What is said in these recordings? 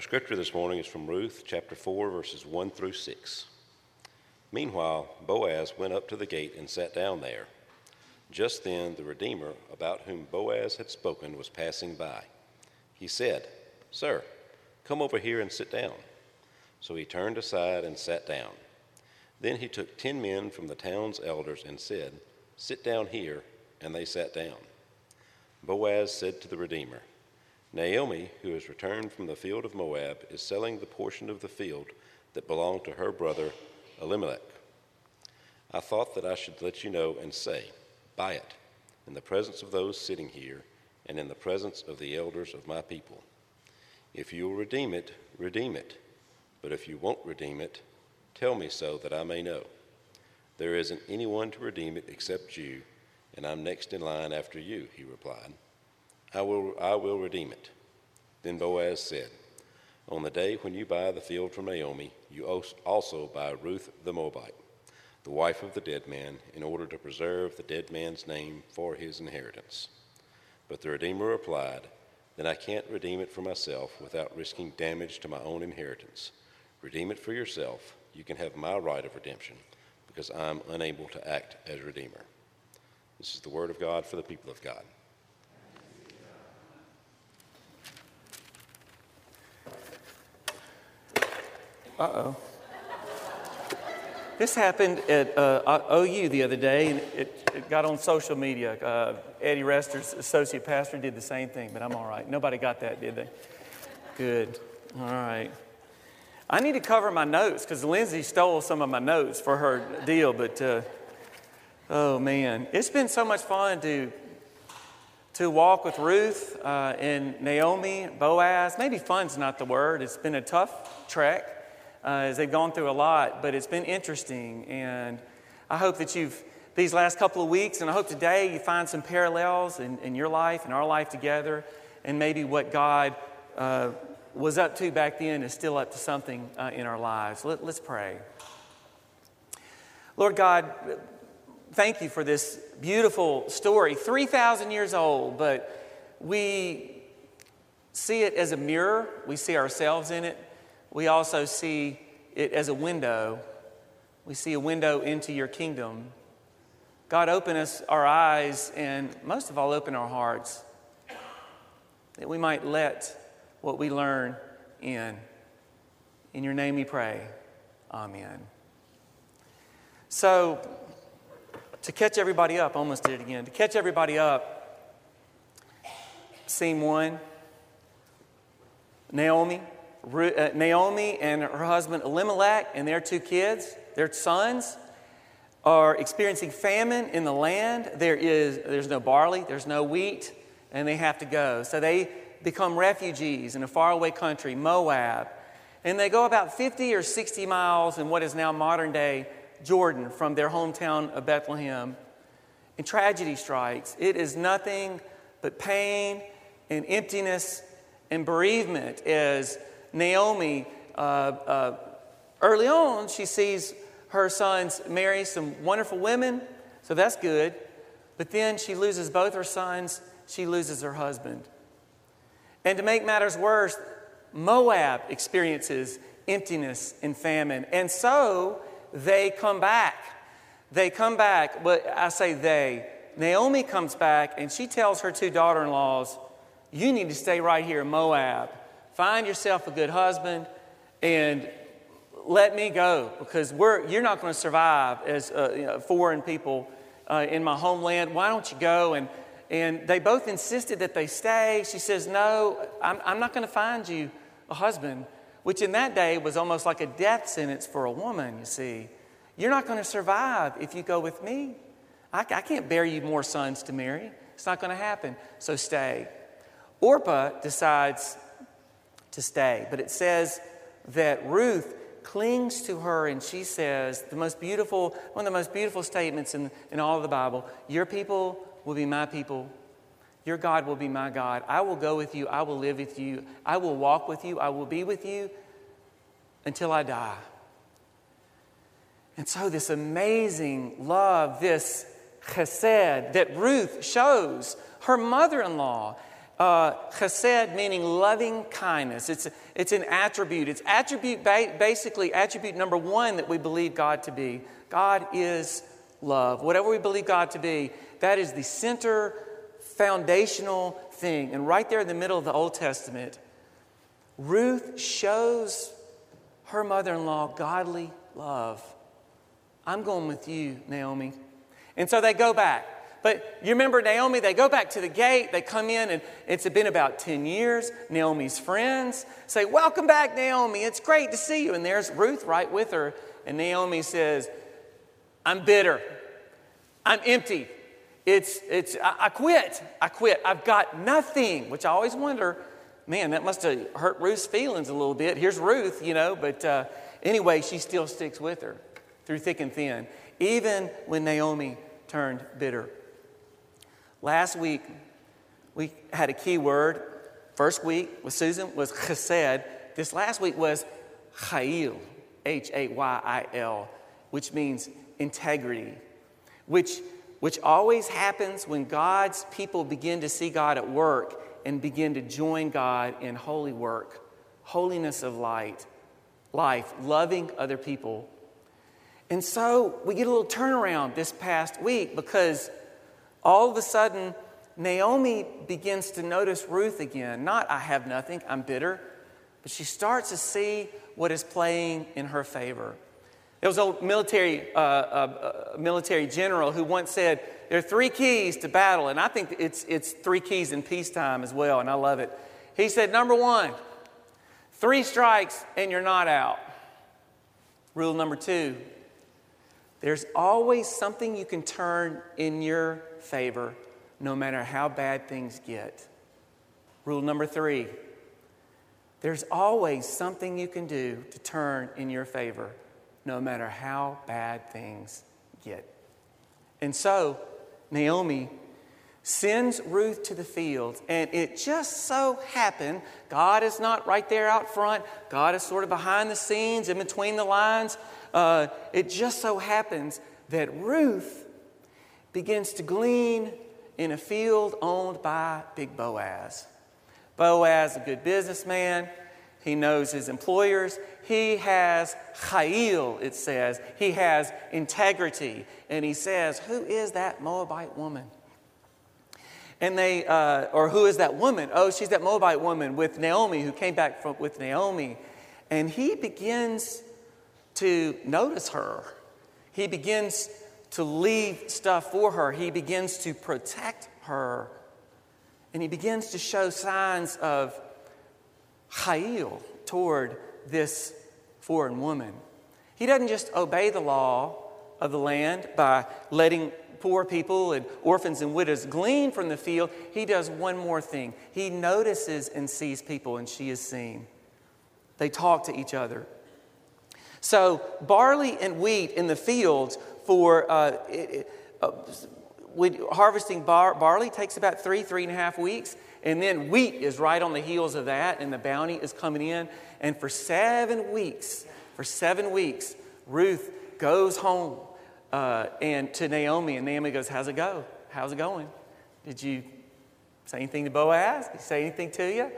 Our scripture this morning is from Ruth chapter 4, verses 1 through 6. Meanwhile, Boaz went up to the gate and sat down there. Just then, the Redeemer, about whom Boaz had spoken, was passing by. He said, Sir, come over here and sit down. So he turned aside and sat down. Then he took ten men from the town's elders and said, Sit down here. And they sat down. Boaz said to the Redeemer, Naomi, who has returned from the field of Moab, is selling the portion of the field that belonged to her brother Elimelech. I thought that I should let you know and say, Buy it, in the presence of those sitting here, and in the presence of the elders of my people. If you will redeem it, redeem it. But if you won't redeem it, tell me so that I may know. There isn't anyone to redeem it except you, and I'm next in line after you, he replied. I will, I will redeem it. Then Boaz said, On the day when you buy the field from Naomi, you also buy Ruth the Moabite, the wife of the dead man, in order to preserve the dead man's name for his inheritance. But the Redeemer replied, Then I can't redeem it for myself without risking damage to my own inheritance. Redeem it for yourself. You can have my right of redemption, because I'm unable to act as Redeemer. This is the word of God for the people of God. Uh oh. This happened at uh, OU the other day, and it, it got on social media. Uh, Eddie Rester's associate pastor did the same thing, but I'm all right. Nobody got that, did they? Good. All right. I need to cover my notes because Lindsay stole some of my notes for her deal, but uh, oh man, it's been so much fun to to walk with Ruth uh, and Naomi, Boaz. Maybe fun's not the word. It's been a tough trek uh, as they've gone through a lot, but it's been interesting. And I hope that you've, these last couple of weeks, and I hope today you find some parallels in, in your life and our life together, and maybe what God uh, was up to back then is still up to something uh, in our lives. Let, let's pray. Lord God, thank you for this beautiful story, 3,000 years old, but we see it as a mirror. We see ourselves in it we also see it as a window. We see a window into your kingdom. God, open us our eyes and most of all, open our hearts that we might let what we learn in. In your name we pray. Amen. So, to catch everybody up, almost did it again. To catch everybody up, scene one Naomi Uh, Naomi and her husband Elimelech and their two kids, their sons, are experiencing famine in the land. There is, there's no barley, there's no wheat, and they have to go. So they become refugees in a faraway country, Moab. And they go about 50 or 60 miles in what is now modern day Jordan from their hometown of Bethlehem. And tragedy strikes. It is nothing but pain and emptiness and bereavement as Naomi, uh, uh, early on, she sees her sons marry some wonderful women, so that's good. But then she loses both her sons, she loses her husband. And to make matters worse, Moab experiences emptiness and famine. And so they come back. They come back, but I say they. Naomi comes back and she tells her two daughter in laws, You need to stay right here in Moab. Find yourself a good husband and let me go because we're, you're not going to survive as uh, you know, foreign people uh, in my homeland. Why don't you go? And, and they both insisted that they stay. She says, No, I'm, I'm not going to find you a husband, which in that day was almost like a death sentence for a woman, you see. You're not going to survive if you go with me. I, I can't bear you more sons to marry. It's not going to happen. So stay. Orpah decides to stay. But it says that Ruth clings to her and she says the most beautiful, one of the most beautiful statements in, in all of the Bible Your people will be my people. Your God will be my God. I will go with you. I will live with you. I will walk with you. I will be with you until I die. And so, this amazing love, this chesed that Ruth shows her mother in law Uh, chesed meaning loving kindness. It's, it's an attribute. It's attribute, basically, attribute number one that we believe God to be. God is love. Whatever we believe God to be, that is the center, foundational thing. And right there in the middle of the Old Testament, Ruth shows her mother in law godly love. I'm going with you, Naomi. And so they go back. But you remember Naomi, they go back to the gate, they come in, and it's been about 10 years. Naomi's friends say, Welcome back, Naomi. It's great to see you. And there's Ruth right with her. And Naomi says, I'm bitter. I'm empty. It's, it's, I, I quit. I quit. I've got nothing, which I always wonder, man, that must have hurt Ruth's feelings a little bit. Here's Ruth, you know, but uh, anyway, she still sticks with her through thick and thin, even when Naomi turned bitter. Last week, we had a key word. First week with Susan was chesed. This last week was chayil, H A Y I L, which means integrity, which, which always happens when God's people begin to see God at work and begin to join God in holy work, holiness of light, life, loving other people. And so we get a little turnaround this past week because all of a sudden, Naomi begins to notice Ruth again. Not, I have nothing, I'm bitter, but she starts to see what is playing in her favor. There was a military, uh, uh, military general who once said, There are three keys to battle, and I think it's, it's three keys in peacetime as well, and I love it. He said, Number one, three strikes and you're not out. Rule number two, there's always something you can turn in your favor no matter how bad things get. Rule number three there's always something you can do to turn in your favor no matter how bad things get. And so, Naomi sends Ruth to the field, and it just so happened God is not right there out front, God is sort of behind the scenes, in between the lines. Uh, it just so happens that Ruth begins to glean in a field owned by Big Boaz. Boaz, a good businessman, he knows his employers. He has chayil, it says. He has integrity. And he says, Who is that Moabite woman? And they, uh, or who is that woman? Oh, she's that Moabite woman with Naomi who came back from, with Naomi. And he begins to notice her. He begins to leave stuff for her. He begins to protect her. And he begins to show signs of chayil toward this foreign woman. He doesn't just obey the law of the land by letting poor people and orphans and widows glean from the field. He does one more thing. He notices and sees people, and she is seen. They talk to each other. So, barley and wheat in the fields for uh, it, uh, harvesting bar, barley takes about three, three and a half weeks. And then wheat is right on the heels of that, and the bounty is coming in. And for seven weeks, for seven weeks, Ruth goes home uh, and to Naomi, and Naomi goes, "How's it go? How's it going? Did you say anything to Boaz? Did he say anything to you?"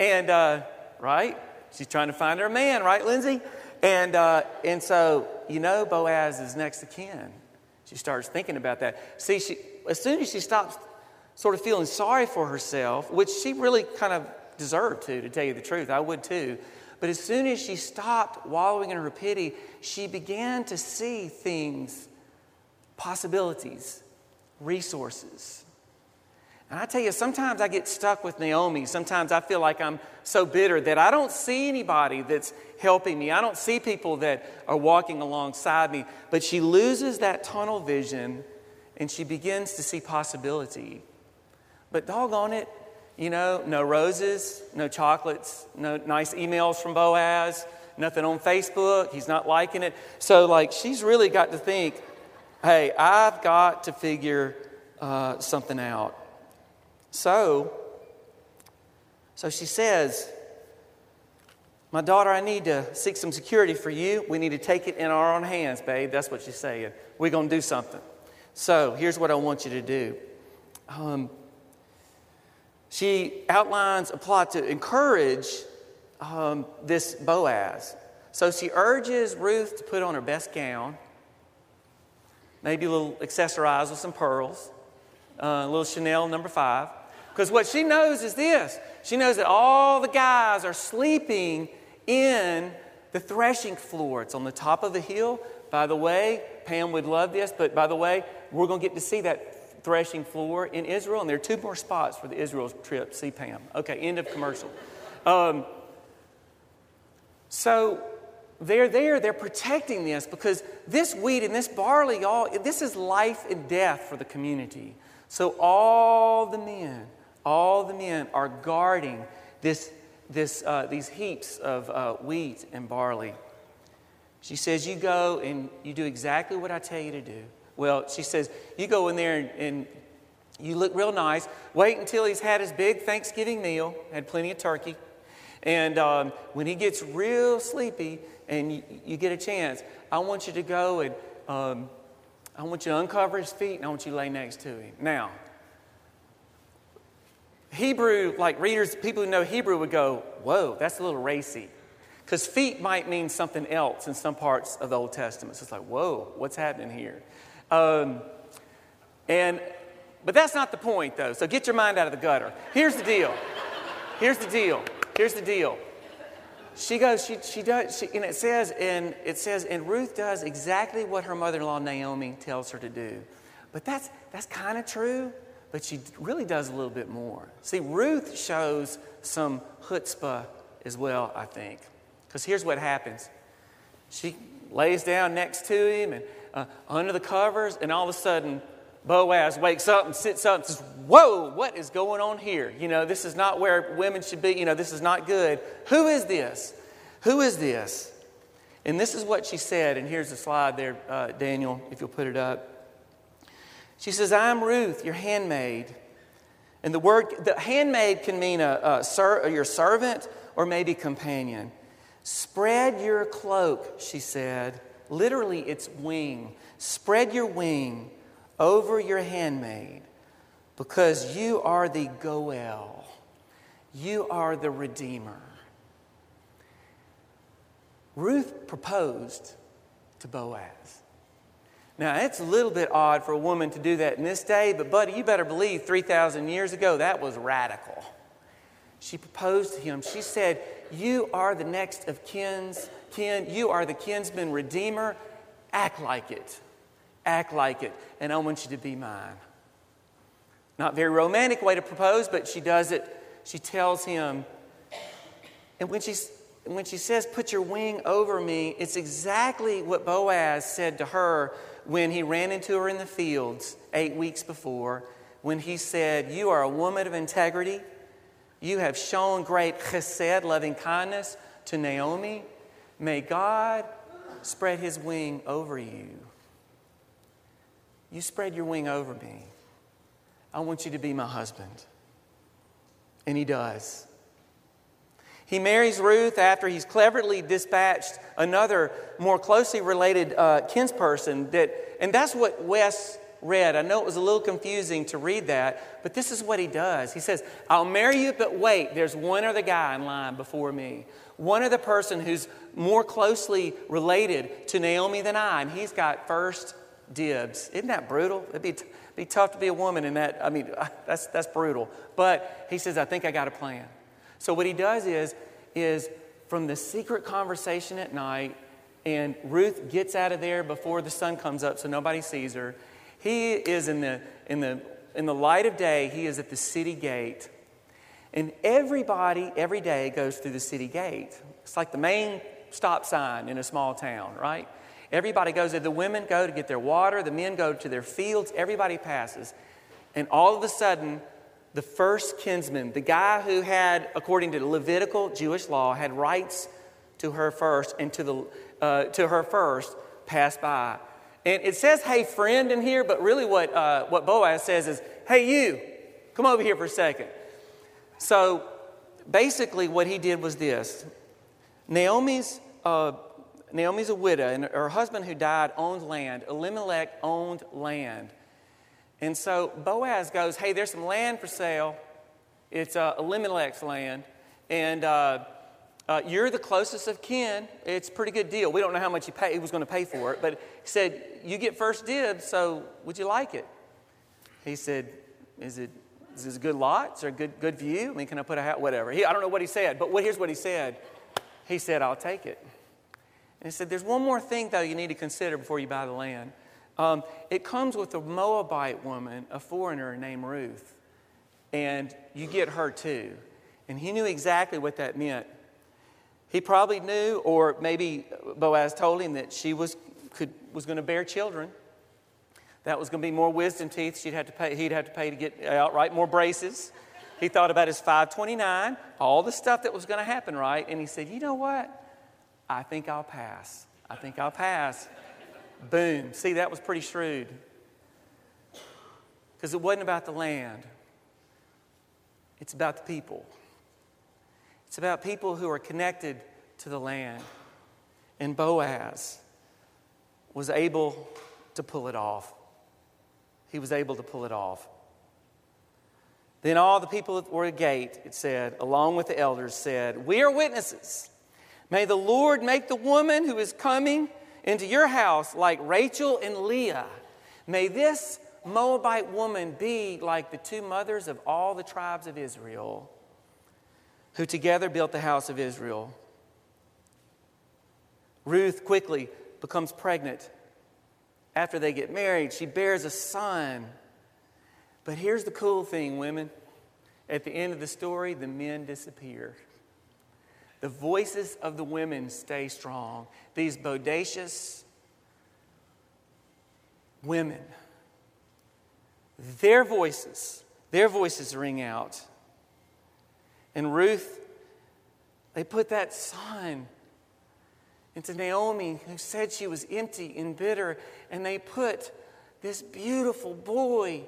And uh, right, she's trying to find her man, right, Lindsay? And, uh, and so, you know, Boaz is next of kin. She starts thinking about that. See, she, as soon as she stops sort of feeling sorry for herself, which she really kind of deserved to, to tell you the truth, I would too. But as soon as she stopped wallowing in her pity, she began to see things, possibilities, resources. And I tell you, sometimes I get stuck with Naomi. Sometimes I feel like I'm so bitter that I don't see anybody that's helping me. I don't see people that are walking alongside me. But she loses that tunnel vision and she begins to see possibility. But doggone it, you know, no roses, no chocolates, no nice emails from Boaz, nothing on Facebook. He's not liking it. So, like, she's really got to think hey, I've got to figure uh, something out. So, so she says, My daughter, I need to seek some security for you. We need to take it in our own hands, babe. That's what she's saying. We're going to do something. So, here's what I want you to do. Um, she outlines a plot to encourage um, this Boaz. So she urges Ruth to put on her best gown, maybe a little accessorize with some pearls, uh, a little Chanel number five. Because what she knows is this she knows that all the guys are sleeping in the threshing floor. It's on the top of the hill. By the way, Pam would love this, but by the way, we're going to get to see that threshing floor in Israel, and there are two more spots for the Israel trip. See Pam. Okay, end of commercial. Um, so they're there, they're protecting this because this wheat and this barley, y'all, this is life and death for the community. So all the men, all the men are guarding this, this, uh, these heaps of uh, wheat and barley. She says, You go and you do exactly what I tell you to do. Well, she says, You go in there and, and you look real nice. Wait until he's had his big Thanksgiving meal, had plenty of turkey. And um, when he gets real sleepy and you, you, get a chance, I want you to go and um, I want you to uncover his feet and I want you to lay next to him. Now, Hebrew, like readers, people who know Hebrew would go, Whoa, that's a little racy. Because feet might mean something else in some parts of the Old Testament. So it's like, whoa, what's happening here? Um, and, but that's not the point, though. So get your mind out of the gutter. Here's the deal. Here's the deal. Here's the deal. She goes, she, she does, she, and it says, and it says, and Ruth does exactly what her mother-in-law Naomi tells her to do. But that's, that's kind of true, but she really does a little bit more. See, Ruth shows some chutzpah as well, I think. Because here's what happens she lays down next to him and uh, under the covers, and all of a sudden, Boaz wakes up and sits up and says, Whoa, what is going on here? You know, this is not where women should be. You know, this is not good. Who is this? Who is this? And this is what she said. And here's the slide there, uh, Daniel, if you'll put it up. She says, I'm Ruth, your handmaid. And the word, the handmaid can mean a, a ser, your servant or maybe companion. Spread your cloak, she said. Literally, it's wing. Spread your wing over your handmaid because you are the Goel. You are the Redeemer. Ruth proposed to Boaz. Now, it's a little bit odd for a woman to do that in this day, but buddy, you better believe 3,000 years ago that was radical. She proposed to him. She said, You are the next of kins, kin. You are the kinsman redeemer. Act like it. Act like it. And I want you to be mine. Not very romantic way to propose, but she does it. She tells him, and when, she's, when she says, Put your wing over me, it's exactly what Boaz said to her when he ran into her in the fields eight weeks before, when he said, You are a woman of integrity. You have shown great chesed, loving kindness to Naomi. May God spread his wing over you. You spread your wing over me. I want you to be my husband. And he does. He marries Ruth after he's cleverly dispatched another more closely related uh, kinsperson. That, and that's what Wes read. I know it was a little confusing to read that, but this is what he does. He says, I'll marry you, but wait, there's one other guy in line before me. One other person who's more closely related to Naomi than I, and he's got first dibs. Isn't that brutal? It'd be, t- be tough to be a woman in that. I mean, that's, that's brutal. But he says, I think I got a plan. So what he does is, is from the secret conversation at night, and Ruth gets out of there before the sun comes up so nobody sees her. He is in the, in the, in the light of day, he is at the city gate. And everybody every day goes through the city gate. It's like the main stop sign in a small town, right? Everybody goes there. The women go to get their water, the men go to their fields, everybody passes. And all of a sudden, the first kinsman, the guy who had, according to Levitical Jewish law, had rights to her first and to, the, uh, to her first, passed by. And it says, hey, friend, in here, but really what, uh, what Boaz says is, hey, you, come over here for a second. So basically, what he did was this Naomi's, uh, Naomi's a widow, and her husband who died owned land. Elimelech owned land. And so Boaz goes, hey, there's some land for sale. It's uh, Elimelech's land. And uh, uh, you're the closest of kin. It's a pretty good deal. We don't know how much he, pay, he was going to pay for it, but he said, You get first dibs, so would you like it? He said, Is it is this a good lot? Is there a good, good view? I mean, can I put a hat? Whatever. He, I don't know what he said, but what, here's what he said. He said, I'll take it. And he said, There's one more thing, though, you need to consider before you buy the land. Um, it comes with a Moabite woman, a foreigner named Ruth, and you get her too. And he knew exactly what that meant. He probably knew, or maybe Boaz told him that she was, was going to bear children. That was going to be more wisdom teeth she'd have to pay, he'd have to pay to get outright more braces. He thought about his 529, all the stuff that was going to happen, right? And he said, You know what? I think I'll pass. I think I'll pass. Boom. See, that was pretty shrewd. Because it wasn't about the land, it's about the people. It's about people who are connected to the land. And Boaz was able to pull it off. He was able to pull it off. Then all the people that were at the gate, it said, along with the elders, said, We are witnesses. May the Lord make the woman who is coming into your house like Rachel and Leah. May this Moabite woman be like the two mothers of all the tribes of Israel who together built the house of Israel. Ruth quickly becomes pregnant. After they get married, she bears a son. But here's the cool thing, women. At the end of the story, the men disappear. The voices of the women stay strong. These bodacious women, their voices, their voices ring out. And Ruth, they put that son into Naomi, who said she was empty and bitter, and they put this beautiful boy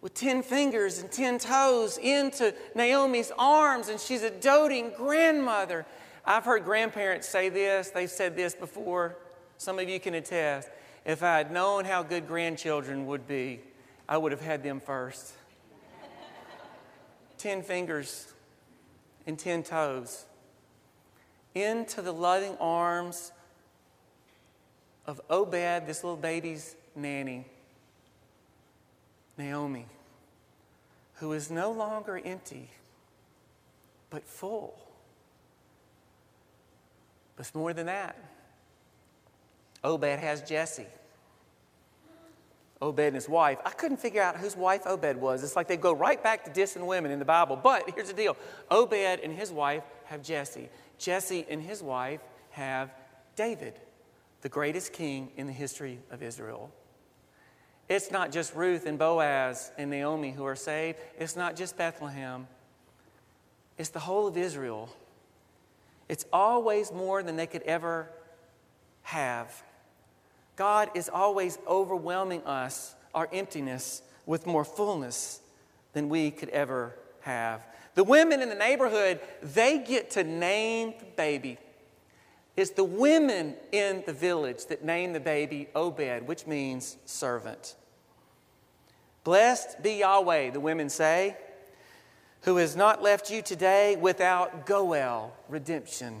with 10 fingers and 10 toes into Naomi's arms, and she's a doting grandmother. I've heard grandparents say this, they've said this before. Some of you can attest. If I had known how good grandchildren would be, I would have had them first. 10 fingers and 10 toes into the loving arms of Obed, this little baby's nanny. Naomi, who is no longer empty, but full. But more than that, Obed has Jesse. Obed and his wife. I couldn't figure out whose wife Obed was. It's like they go right back to dissing women in the Bible. But here's the deal Obed and his wife have Jesse. Jesse and his wife have David, the greatest king in the history of Israel. It's not just Ruth and Boaz and Naomi who are saved. It's not just Bethlehem. It's the whole of Israel. It's always more than they could ever have. God is always overwhelming us, our emptiness, with more fullness than we could ever have. The women in the neighborhood, they get to name the baby. It's the women in the village that name the baby Obed, which means servant. Blessed be Yahweh, the women say, who has not left you today without Goel, redemption.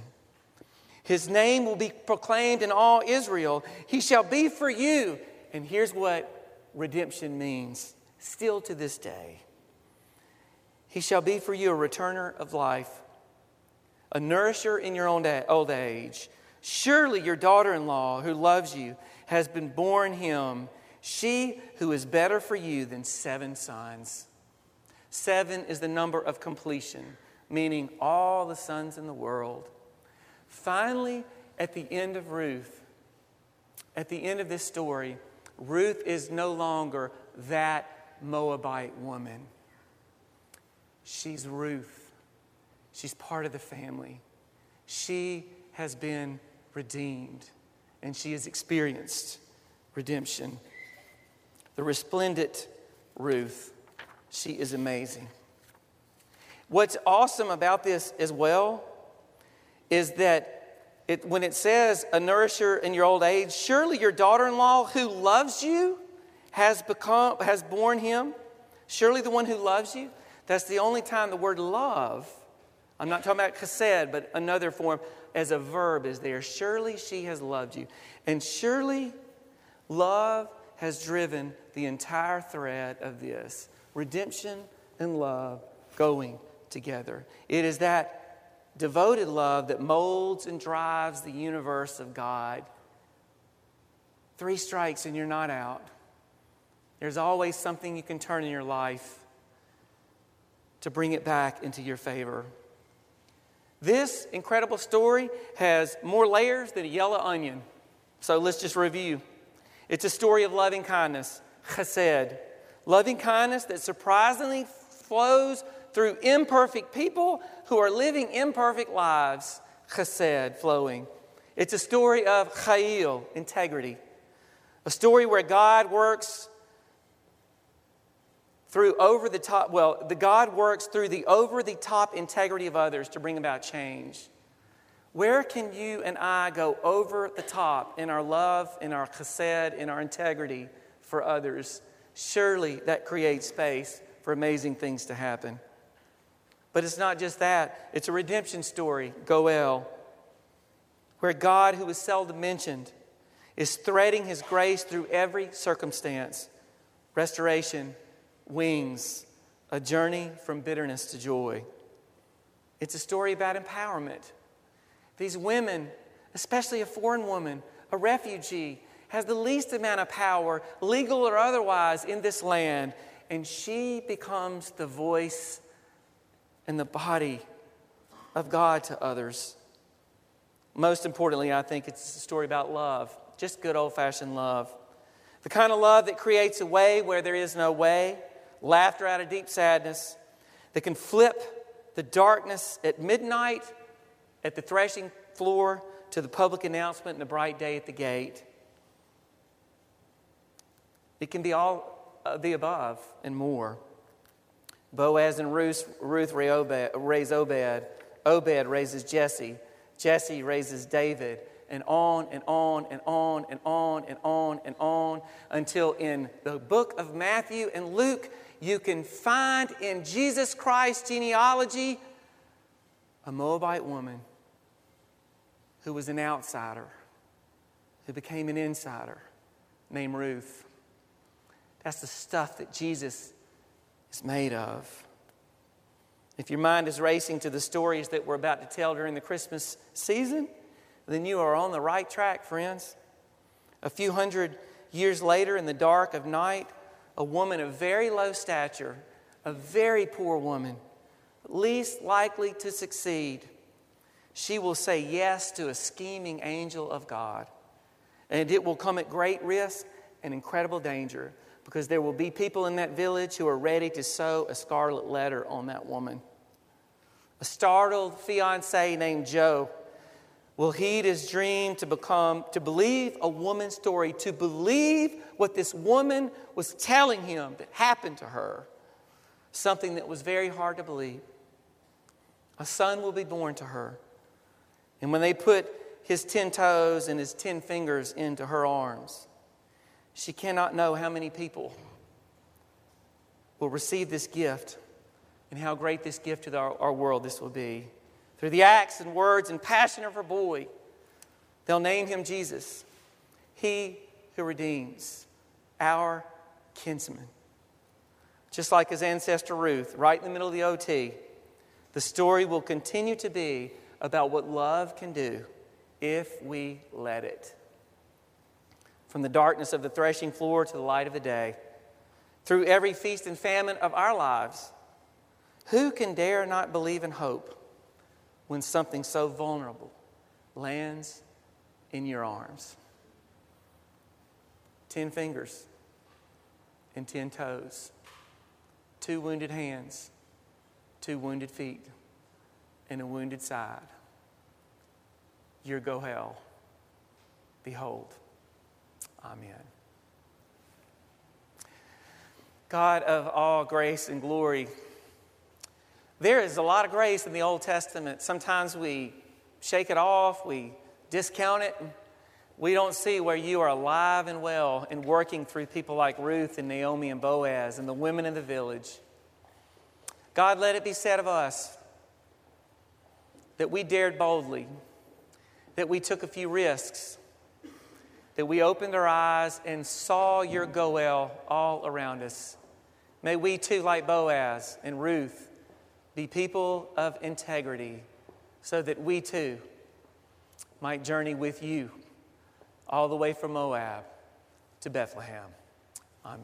His name will be proclaimed in all Israel. He shall be for you. And here's what redemption means still to this day. He shall be for you a returner of life, a nourisher in your old age. Surely your daughter in law, who loves you, has been born him she who is better for you than seven sons. Seven is the number of completion, meaning all the sons in the world. Finally, at the end of Ruth, at the end of this story, Ruth is no longer that Moabite woman. She's Ruth. She's part of the family. She has been redeemed and she has experienced redemption the resplendent Ruth. She is amazing. What's awesome about this as well is that it, when it says a nourisher in your old age, surely your daughter in law who loves you has, become, has borne him. Surely the one who loves you. That's the only time the word love, I'm not talking about chesed, but another form, as a verb is there. Surely she has loved you. And surely love has driven the entire thread of this redemption and love going together. It is that devoted love that molds and drives the universe of God. Three strikes and you're not out. There's always something you can turn in your life to bring it back into your favor. This incredible story has more layers than a yellow onion. So let's just review. It's a story of loving kindness, chesed, loving kindness that surprisingly flows through imperfect people who are living imperfect lives, chesed, flowing. It's a story of chayil, integrity, a story where God works through over the top, well, the God works through the over the top integrity of others to bring about change. Where can you and I go over the top in our love, in our chesed, in our integrity for others? Surely that creates space for amazing things to happen. But it's not just that, it's a redemption story, Goel, where God, who is seldom mentioned, is threading his grace through every circumstance. Restoration wings, a journey from bitterness to joy. It's a story about empowerment. These women, especially a foreign woman, a refugee, has the least amount of power, legal or otherwise, in this land, and she becomes the voice and the body of God to others. Most importantly, I think it's a story about love, just good old fashioned love. The kind of love that creates a way where there is no way, laughter out of deep sadness, that can flip the darkness at midnight at the threshing floor to the public announcement and the bright day at the gate. It can be all of the above and more. Boaz and Ruth, Ruth raise Obed. Obed raises Jesse. Jesse raises David and on and on and on and on and on and on until in the book of Matthew and Luke, you can find in Jesus Christ's genealogy a Moabite woman who was an outsider, who became an insider, named Ruth. That's the stuff that Jesus is made of. If your mind is racing to the stories that we're about to tell during the Christmas season, then you are on the right track, friends. A few hundred years later, in the dark of night, a woman of very low stature, a very poor woman, least likely to succeed, she will say yes to a scheming angel of God. And it will come at great risk and incredible danger because there will be people in that village who are ready to sew a scarlet letter on that woman. A startled fiance named Joe will heed his dream to become, to believe a woman's story, to believe what this woman was telling him that happened to her, something that was very hard to believe. A son will be born to her. And when they put his ten toes and his ten fingers into her arms, she cannot know how many people will receive this gift and how great this gift to our, our world this will be. Through the acts and words and passion of her boy, they'll name him Jesus, he who redeems our kinsman. Just like his ancestor Ruth, right in the middle of the OT, the story will continue to be about what love can do if we let it. From the darkness of the threshing floor to the light of the day, through every feast and famine of our lives, who can dare not believe and hope when something so vulnerable lands in your arms? Ten fingers and ten toes, two wounded hands, two wounded feet, and a wounded side. Your Goel. Behold. Amen. God of all grace and glory, there is a lot of grace in the Old Testament. Sometimes we shake it off, we discount it. We don't see where you are alive and well and working through people like Ruth and Naomi and Boaz and the women in the village. God, let it be said of us that we dared boldly, that we took a few risks, that we opened our eyes and saw your Goel all around us. May we too, like Boaz and Ruth, be people of integrity so that we too might journey with you all the way from Moab to Bethlehem. Amen.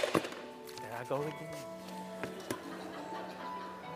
There I go again.